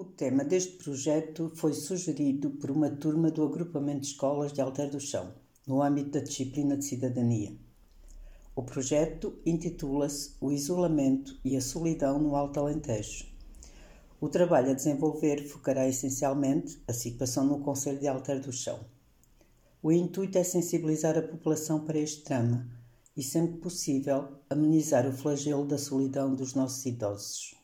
O tema deste projeto foi sugerido por uma turma do agrupamento de escolas de Alter do Chão, no âmbito da disciplina de cidadania. O projeto intitula-se O Isolamento e a Solidão no Alto Alentejo. O trabalho a desenvolver focará essencialmente a situação no Conselho de Alter do Chão. O intuito é sensibilizar a população para este drama e, sempre possível, amenizar o flagelo da solidão dos nossos idosos.